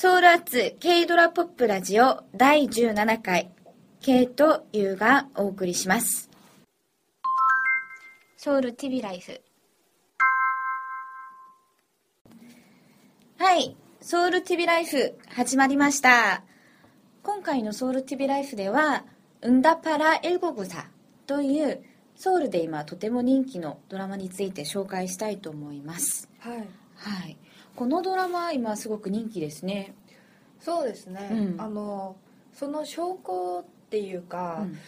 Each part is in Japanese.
ソウルアッツ K ドラポップラジオ第17回 K と U がお送りします。ソウル TV ライフ。はいソウル TV ライフ始まりました。今回のソウル TV ライフではうんだパラエルゴグサというソウルで今とても人気のドラマについて紹介したいと思います。はい。はい。このドラマ今すごく人気ですねそうですね、うん。あのその証拠っていうか、うん。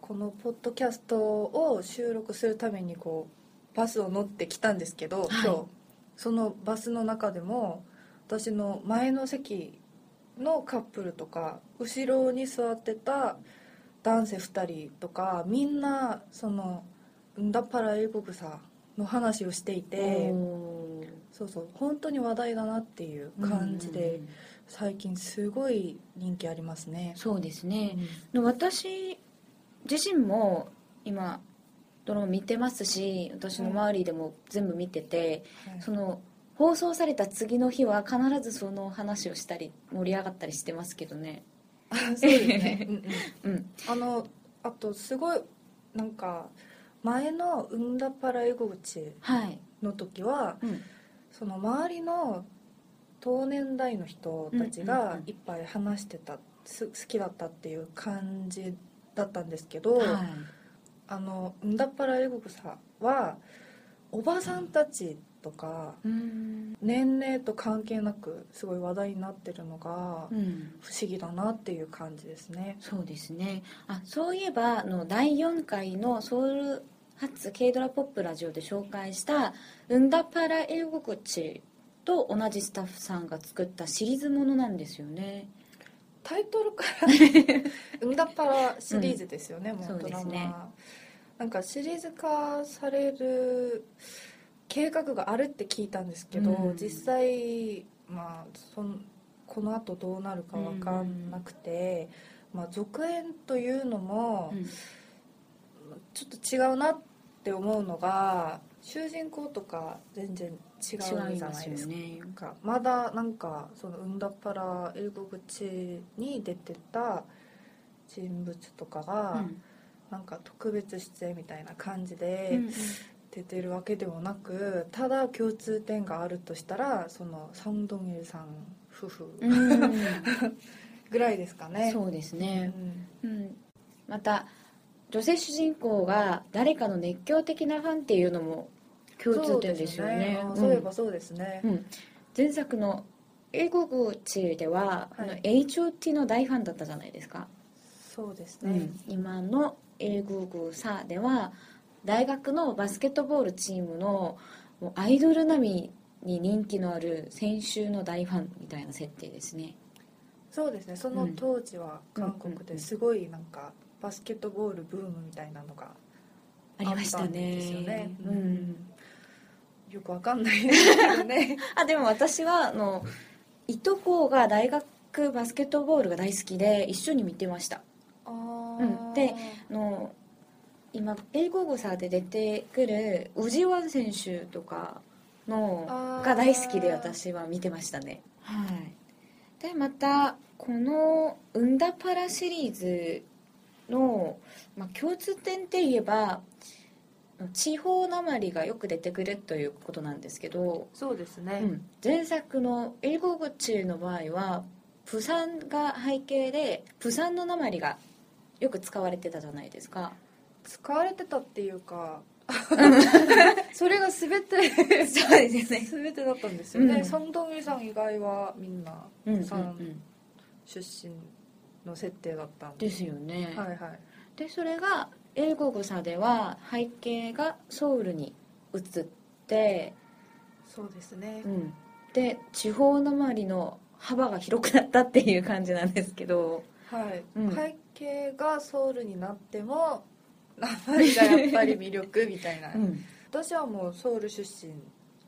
このポッドキャストを収録するためにこうバスを乗ってきたんですけど、はい。今日。そのバスの中でも私の前の席のカップルとか後ろに座ってた男性2人とかみんなその「んだパラ英国さ」の話をしていてそうそう本当に話題だなっていう感じで、うん最近すごい人気ありますね、そうですね。う、ん。の私自身も今ドラマ見てますし私の周りでも全部見てて、はい。その放送された次の日は必ずその話をしたり盛り上がったりしてますけどね。あそうですね、うんうん。うん。あのあとすごいなんか前の「うんだパラ英語口はい、」の時はうん、その周りの同年代の人たちうんうんがうん。いっぱい話してた、す好きだったっていう感じだったんですけど、はい。あの「うんだパラ英語さ」はおばさんたちとかうーん。年齢と関係なくすごい話題になってるのがうん。不思議だなっていう感じですね。そうですね。あそういえばあの第4回のソウル発 K ドラポップラジオで紹介した「うんだパラ英語口」と同じスタッフさんが作ったシリーズものなんですよね。タイトルから「うんだっぱら」シリーズですよね、もそううドラマ、ね。なんかシリーズ化される計画があるって聞いたんですけど、うん。実際まあそんこのあとどうなるか分かんなくて、まあ、続編というのもうん。ちょっと違うなって思うのが主人公とか全然違うじゃないですか。よね。なんかまだなんかそのうんだっぱら英語口に出てた人物とかが、うん。なんか特別出演みたいな感じうでん。出てるわけでもなくただ共通点があるとしたらそのソン・ドンイルさん夫婦うん。ぐらいですかね。そうですうね、ん。うん、また女性主人公が誰かの熱狂的なファンっていうのも共通点ですよね。そうですそういえばそうですね。うん。うん前作の英語口では、はい。あの HOT の大ファンだったじゃないですか、そうですね。うん。今の英語さでは大学のバスケットボールチームのもうアイドル並みに人気のある選手の大ファンみたいな設定ですね。そうですね。その当時は韓国ですごいなんかバスケットボールブームみたいなのがありましたあったんですよね。ね。ううんん。よくわかんないですけどね。あでも私はあのいとこが大学バスケットボールが大好きで一緒に見てました。あうん。であの今英語語サで出てくるウジワン選手とかのが大好きで私は見てましたね。はい。でまたこの「うんだパラ」シリーズの、まあ、共通点って言えば地方なまりがよく出てくるということなんですけど、そうですね。うん、前作の「英語口」の場合はプサンが背景でプサンのなまりがよく使われてたじゃないですか。使われてたっていうか それが全てそうですよね。全てだったんですよね、うん。ソン・ドンギさん以外はみんなうんうんさん。うん出身の設定だったんで。ですよね、はいはい。でそれが英語語差では背景がソウルに移って、そうですね。うん、で地方の周りの幅が広くなったっていう感じなんですけど。はい、うん。背景がソウルになっても鉛がやっぱり魅力みたいな、うん。私はもうソウル出身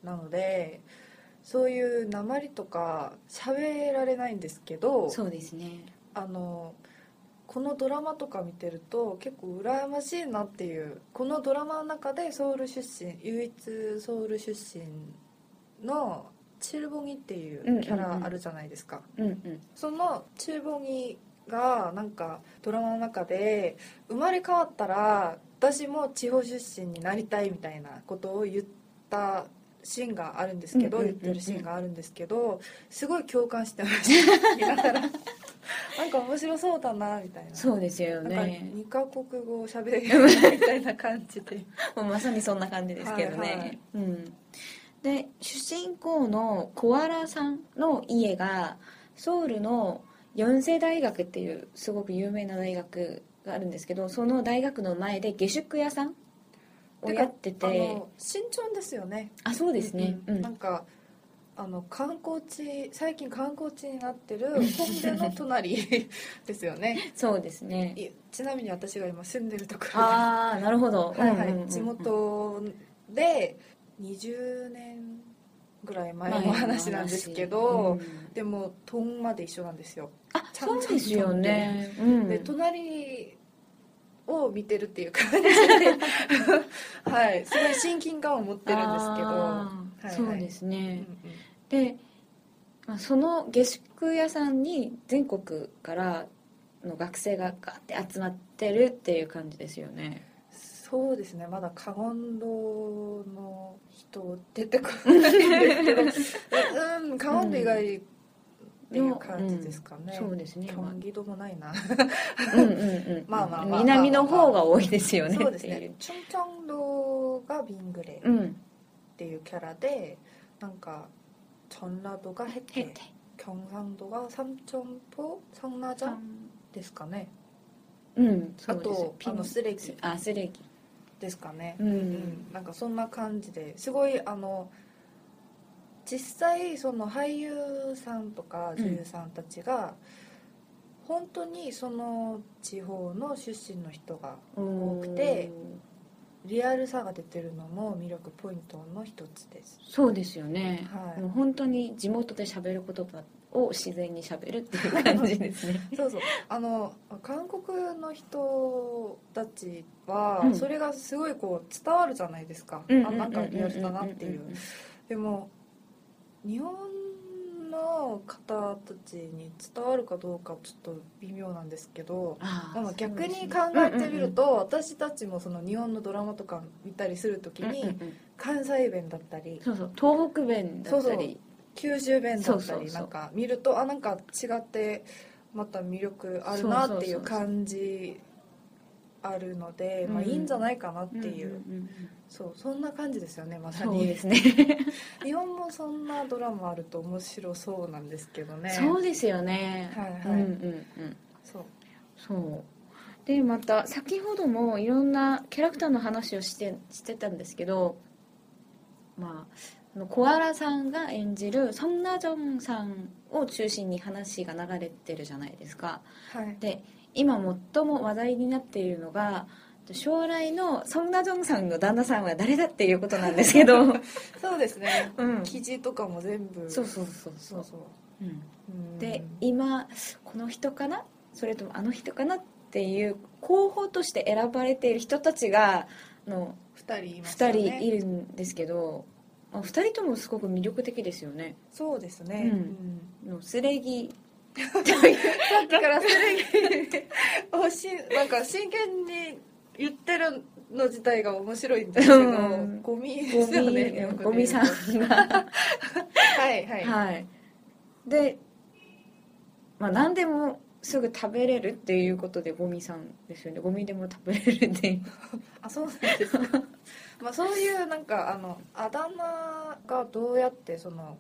なのでそういう鉛とか喋られないんですけどそうですね。あのこのドラマとか見てると結構羨ましいなっていうこのドラマの中でソウル出身唯一ソウル出身のチルボギっていうキャラあるじゃないですか、うんうん。そのチルボギがなんかドラマの中で生まれ変わったら私も地方出身になりたいみたいなことを言ったシーンがあるんですけど、言ってるシーンがあるんですけどすごい共感してました。見ながら なんか面白そうだなみたいな。そうですよね。2カ国語を喋れるみたいな感じで。もうまさにそんな感じですけどね、はいはい。うん、で主人公のコアラさんの家がソウルの四世大学っていうすごく有名な大学があるんですけどその大学の前で下宿屋さんをやってあての新潮ですよね。あそうですね。うん。うん。なんかあの観光地最近観光地になってる本部の隣 ですよね。そうですね。いちなみに私が今住んでるところ。でああなるほど。はいはい、うんうん地元で20年ぐらい前の話なんですけど、うん。でもトンまで一緒なんですよ、あちゃんそうですよね、うん、で隣を見てるっていう感じで。はい。すごい親近感を持ってるんですけど、はいはい。そうですうんね、うんで、まあ、その下宿屋さんに全国からの学生がガーって集まってるっていう感じですよね。そうですね。まだカゴンドの人出てこないんですけど うんカゴンド以外っていう感じですかね、そうですね。キョンギドもないな。うんうんうんまあまあまあまあ南の方が多いですよねそうですね。チョンチョンドがビングレうん。っていうキャラでなんかチョンラドがヘへテてキョンサンドがサムチョンポサンナジャンですかねうんあとあのスレギあスレギですかねうん、うん、なんかそんな感じですごいあの実際その俳優さんとか女優さんたちが、本当にその地方の出身の人が多くてリアルさが出てるのも魅力ポイントの一つです。そうですよね、はい。もう本当に地元で喋る言葉を自然に喋るっていう感じですね。そうそう。あの韓国の人たちは、うん。それがすごいこう伝わるじゃないですか、あなんかリアルだなっていう。でも日本の方たちに伝わるかどうかちょっと微妙なんですけどあまあ逆に考えてみると、私たちもその日本のドラマとか見たりする時に、うんうんうん。関西弁だったりそうそう東北弁だったり。九州弁だったりなんか見るとあなんか違ってまた魅力あるなっていう。感じあるのでまあうんいいんじゃないかなっていう、そうそんな感じですよねまさそうにですね。日本もそんなドラマあると面白そうなんですけどね。そうですよね。はいはい。うんうんうん。そう。そう。でまた先ほどもいろんなキャラクターの話をしてしてたんですけどまあコアラさんが演じるソンナジョンさんを中心に話が流れてるじゃないですか。はい。で今最も話題になっているのが将来のソンナジョンさんの旦那さんは誰だっていうことなんですけど、そうですね。うん、記事とかも全部。そうそうそうそそううそう。うん。うん。で今この人かな？それともあの人かなっていう候補として選ばれている人たちがの2人いますよ2ね人いるんですけど、まあ、2人ともすごく魅力的ですよね。そうですね、うん。のすれぎさっきからそれをしなんか真剣に言ってるの自体が面白いんですけど、うん。ゴミでゴすよね。ゴミさんが。はいはい、はい。で、まあ、何でもすぐ食べれるっていうことでゴミさんですよね。ゴミでも食べれるっていう。あそうなんですか。まあそういうなんかあのあだ名がどうやってその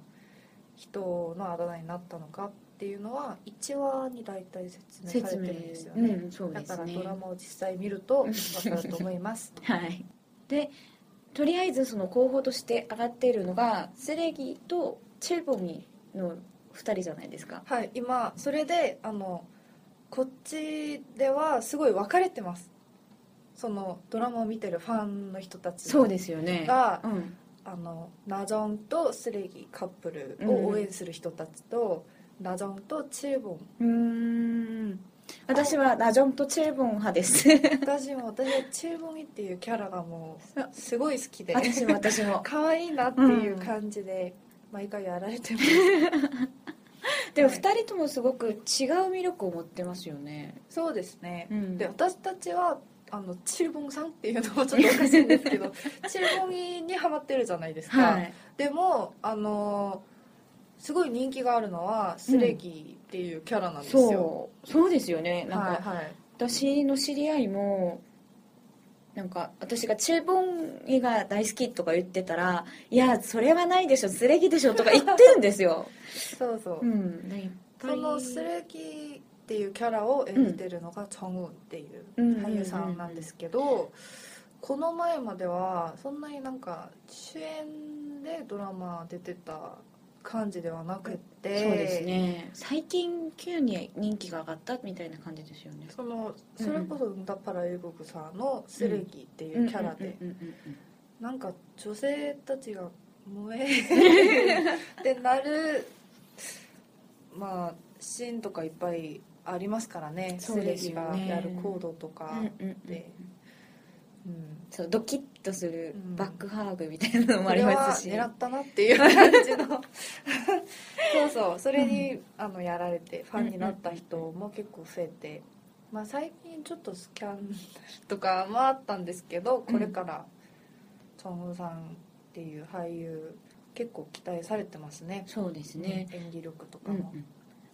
人のあだ名になったのかっていうのは1話に大体説明されてるんですよね、うんね。だからドラマを実際見ると分かると思います。はい。でとりあえずその候補として上がっているのがスレギとチェルボミの2人じゃないですか。はい今それであのこっちではすごい分かれてます。そのドラマを見てるファンの人たちそうですよね。がうん。あのナジョンとスレギカップルを応援する人たちと、ナジョンとチルボン。うーん。私はラジョンとチェルボン派です。私も私はチルボンっていうキャラがもうすごい好きで。私も私も。可愛いなっていう感じで毎回やられてます、でも2人ともすごく違う魅力を持ってますよね。そうですね、うん。で私たちはあのチルボンさんっていうのもちょっとおかしいんですけど チルボンにハマってるじゃないですか、はい。でもあのすごい人気があるのはスレギっていうキャラなんですよ、そう。そうですよね。なんか、はいはい。私の知り合いもなんか私がチェボンが大好きとか言ってたら「いやそれはないでしょスレギでしょ」とか言ってるんですよ、そうそう、うん、そのスレギっていうキャラを演じてるのがチョンウンっていううん。俳優さんなんですけど、この前まではそんなになんか主演でドラマ出てた感じではなくって、そうですね。最近急に人気が上がったみたいな感じですよね。そのそれこそウンダパラエゴグさんのスレギっていうキャラで、なんか女性たちが燃え ってなるまあシーンとかいっぱいありますからね。ね。スレギがやる行動とか、で。うん。そうドキッとするうん。バックハーグみたいなのもありますし、狙ったなっていう感じの。そうそう。それに、あのやられてファンになった人も結構増えて、まあ、最近ちょっとスキャンダルとかもあったんですけどこれからチョンウさんっていう俳優結構期待されてますね。そうですね、演技力とかも、うんうん。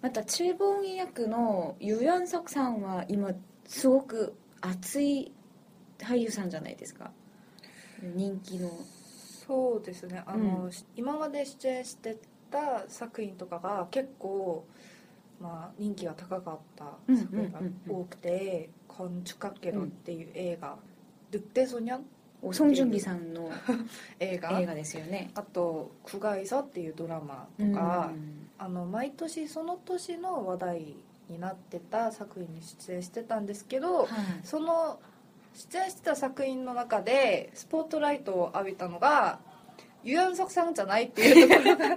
またチューボン役のユ・ヨンソクさんは今すごく熱い俳優さんじゃないですか人気の。そうですね。あの、う今まで出演してた作品とかが結構、まあ、人気が高かった作品が多くて「コンチュカケロ」っていう映画「ルッテソニャン？おソン・ジュンギさんの 」映画？映画ですよね。あと「クガイサ」っていうドラマとか、あの毎年その年の話題になってた作品に出演してたんですけど、はい。その出演してた作品の中でスポットライトを浴びたのがユアンソクさんじゃないっていうところが。で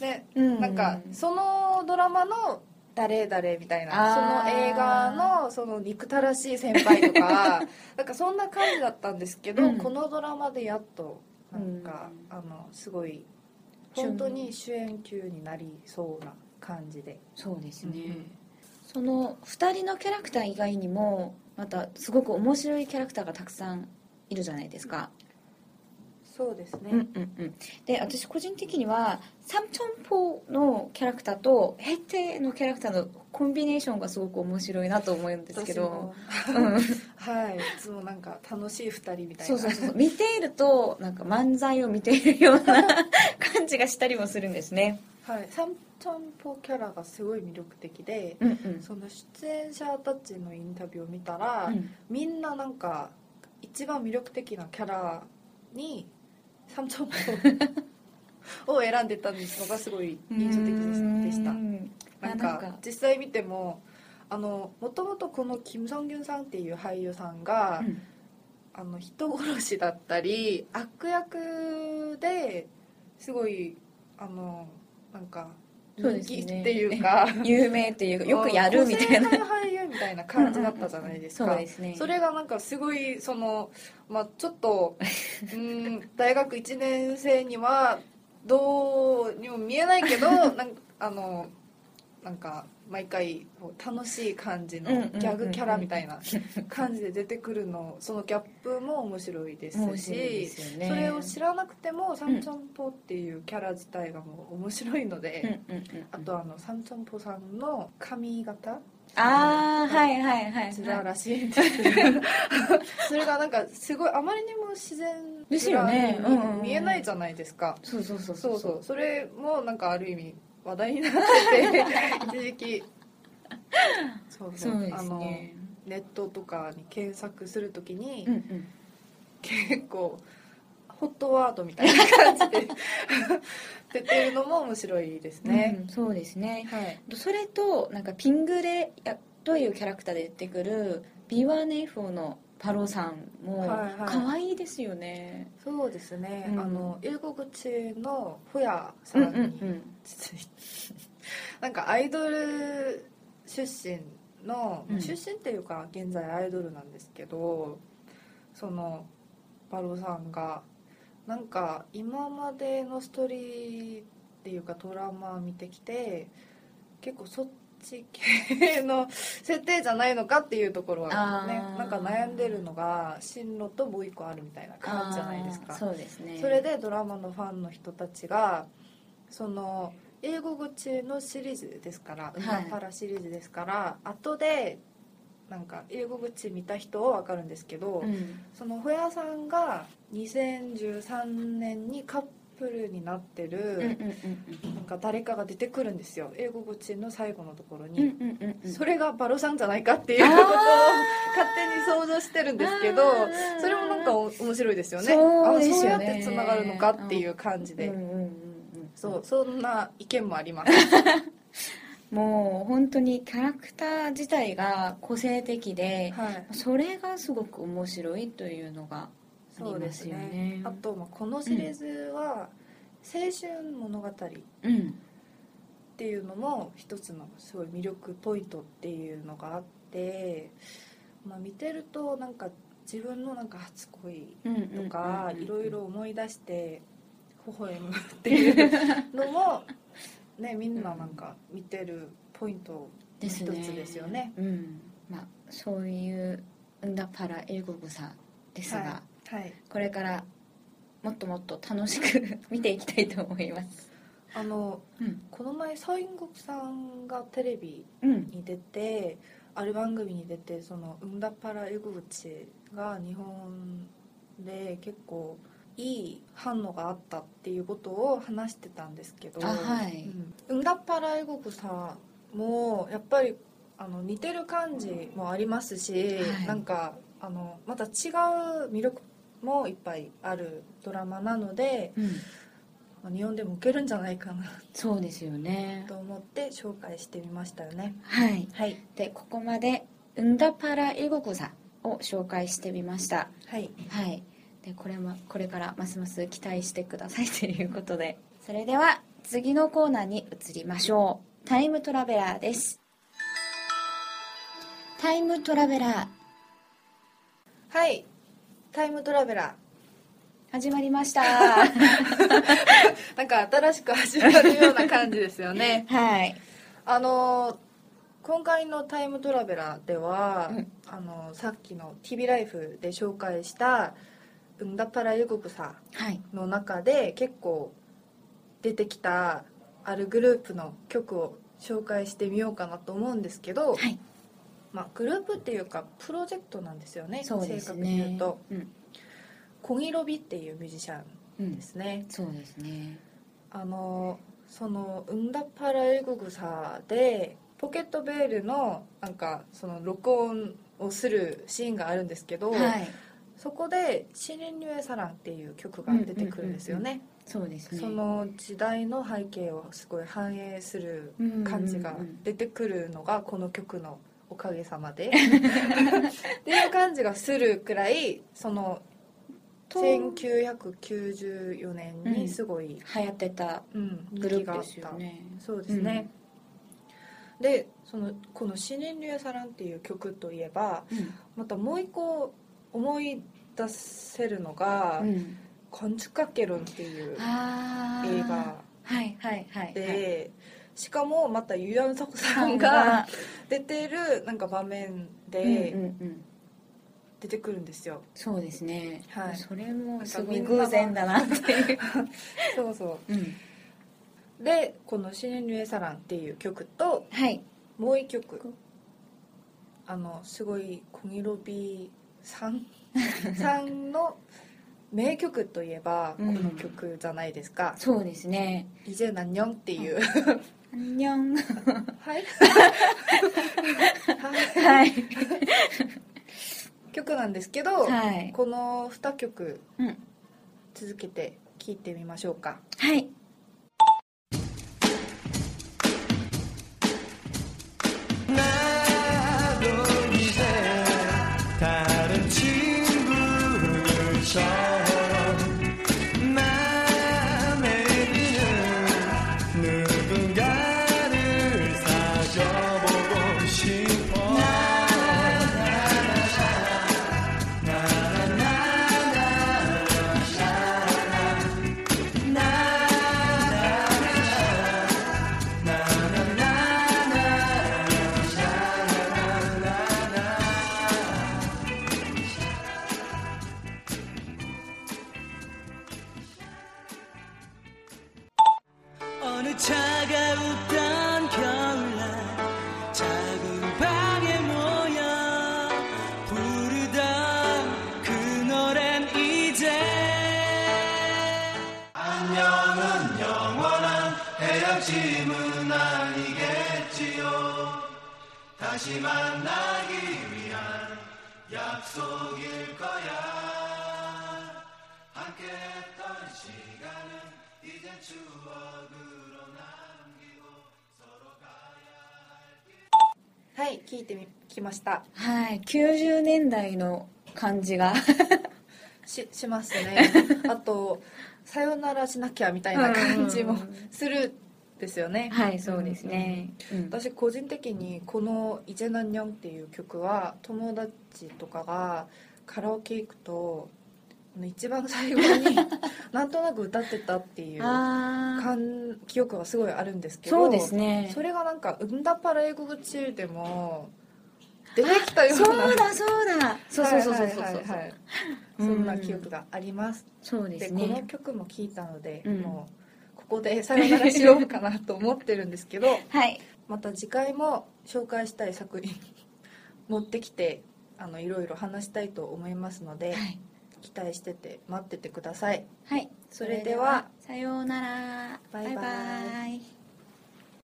でうん。なんかそのドラマの誰々みたいなその映画のその憎たらしい先輩とか なんかそんな感じだったんですけど、うん。このドラマでやっとなんか、あのすごい本当に主演級になりそうな感じで。そうですね、うんその2人のキャラクター以外にもまたすごく面白いキャラクターがたくさんいるじゃないですか、そうですね、うんうんうん、で私個人的にはサムチョンポのキャラクターとヘテのキャラクターのコンビネーションがすごく面白いなと思うんですけど、うん、はい。いつもなんか楽しい二人みたいな。そうそう。そう。見ているとなんか漫才を見ているような 感じがしたりもするんですねはい、サンチャンポキャラがすごい魅力的で、うんうん。その出演者たちのインタビューを見たら、うん。みんななんか一番魅力的なキャラにサンチャンポ を選んでたのがすごい印象的でした。うん。なんあか。実際見てもあのもともとこのキム・ソンギュンさんっていう俳優さんが、うん。あの人殺しだったり悪役ですごいあのなんかそうですね。人気っていうか。有名っていうか よくやるみたいな。俳優みたいな感じだったじゃないですかそうですねそれがなんかすごいその、まあ、ちょっとうん大学1年生にはどうにも見えないけどなんかあのなんか毎回楽しい感じのギャグキャラみたいな感じで出てくるの そのギャップも面白いですしそれを知らなくてもサムチョンポっていうキャラ自体がもう面白いので、あとあのサムチョンポさんの髪型ああはいはいはいこちららしいんですけど。それがなんかすごいあまりにも自然ですよね。うんうんうん。見えないじゃないですか、そうそうそう。そうそう。それもなんかある意味話題になってて一時期。そうそう。であのすね。ネットとかに検索するときに、うんうん。結構ホットワードみたいな感じで 出てるのも面白いですね、うんそうですね。はい。それとなんかピングレやというキャラクターで出てくる B1F のパロさんもはいはい。可愛いですよね、そうですね、うん。あの英語口のホヤさうん。んにうんうん。なんかアイドル出身の、うん。出身っていうか現在アイドルなんですけどそのバロさんがなんか今までのストーリーっていうかドラマを見てきて結構そっち系の設定じゃないのかっていうところはねなんか悩んでるのが進路ともう一個あるみたいな感じじゃないですか。そうですね。それでドラマのファンの人たちがその英語口のシリーズですから「ウはい。ナパラ」シリーズですから、後でなんか英語口見た人は分かるんですけど、うん。そのホヤさんが2013年にカップルになってる、うんなんか誰かが出てくるんですよ。英語口の最後のところに。それがバロさんじゃないかっていうことを勝手に想像してるんですけどそれもなんかお面白いですよね。そうね。あそうやってつながるのかっていう感じで、そうそんな意見もあります。もう本当にキャラクター自体が個性的ではい。それがすごく面白いというのがそうですね。ねあとまあこのシリーズは青春物語っうんていうのも一つのすごい魅力ポイントっていうのがあって、まあ、見てるとなんか自分のなんか初恋とかいろいろ思い出して微笑むっていうのも ねみんななんか見てるポイントの一つですよね。うん。まあ、そういう「んだパラ英語草」ですが、はい、はい、これからもっともっと楽しく 見ていきたいと思います。あのうん。この前サインゴクさんがテレビうん。に出てある番組に出てその「うんだパラ英語口」が日本で結構いい反応があったっていうことを話してたんですけどあはい。うん。うんだパラ英語草もやっぱりあの似てる感じもありますし、はい。なんかあのまた違う魅力もいっぱいあるドラマなので、うん。まあ日本でも受けるんじゃないかなそうですよね。と思って紹介してみましたよね。はい。はい、でここまで「んだパラ英語草」を紹介してみました。はい。はい。でこれもこれからますます期待してくださいということで。それでは次のコーナーに移りましょう。タイムトラベラーです。タイムトラベラー。はいタイムトラベラ始まりました。ー なんか新しく始まるような感じですよね。はい。あの今回のタイムトラベラーでは、うん。あのさっきの TV ライフで紹介した「うんだパラユグクサはい」の中で結構出てきたあるグループの曲を紹介してみようかなと思うんですけど、はいまあ、グループっていうかプロジェクトなんですよねそうです正確に言ねうと。うん、コギロビっていうミュージシャンうんですね、そうですね。あのその「うんだパラエゴグサ」でポケットベールのなんかその録音をするシーンがあるんですけど、はい。そこで「シリン・ニュエ・サラン」っていう曲が出てくるんですよね、そうですね。その時代の背景をすごい反映する感じがうんうんうん。出てくるのがこの曲のおかげさまで。っていう感じがするくらいそのと1994年にすごい、流行ってたうんグループで人気があった。すよねそうですね、でそのこの「シネン・リュエ・サラン」っていう曲といえばうん。またもう一個思い出せるのがうん「コンチュカケロン」っていう映画。はいはいはいはい。でしかもまたユヤンサコさんが出てるなんか場面うんでうんうん出てくるんですよ、そうですね、はい。それもすごい偶然だなっていう、そうそう。ん、うでこの「シネニュエサラン」っていう曲とはい。もう一曲。あのすごいコギロビさん？さんの名曲といえばこの曲じゃないですか。そうですね「イジェナニョン」っていうアンニョンはいはい曲なんですけど、はい。この2曲うん。続けて聴いてみましょうか。はいげちよ。たしまなぎみやや。はけとしがるいはい聞いてみきました。はい90年代の感じが。ししますね。あとさよならしなきゃみたいな感じもするですよね。はいそうですね、うん。私個人的にこの「イジェナニョン」っていう曲は友達とかがカラオケ行くと一番最後に なんとなく歌ってたっていう感記憶はすごいあるんですけどそうですね。それがなんか「うんだパラ英語口」でも出てきたようなそうだそうだ。そうそうそうそうそうはいはいはいはいうんそんな記憶があります。そうでですこのね曲も聴いたので、うん。もうここでさよならしようかなと思ってるんですけど はい。また次回も紹介したい作品持ってきてあのいろいろ話したいと思いますので、はい、期待してて待っててください。はい、それではさようなら。バイバイ。バイバイ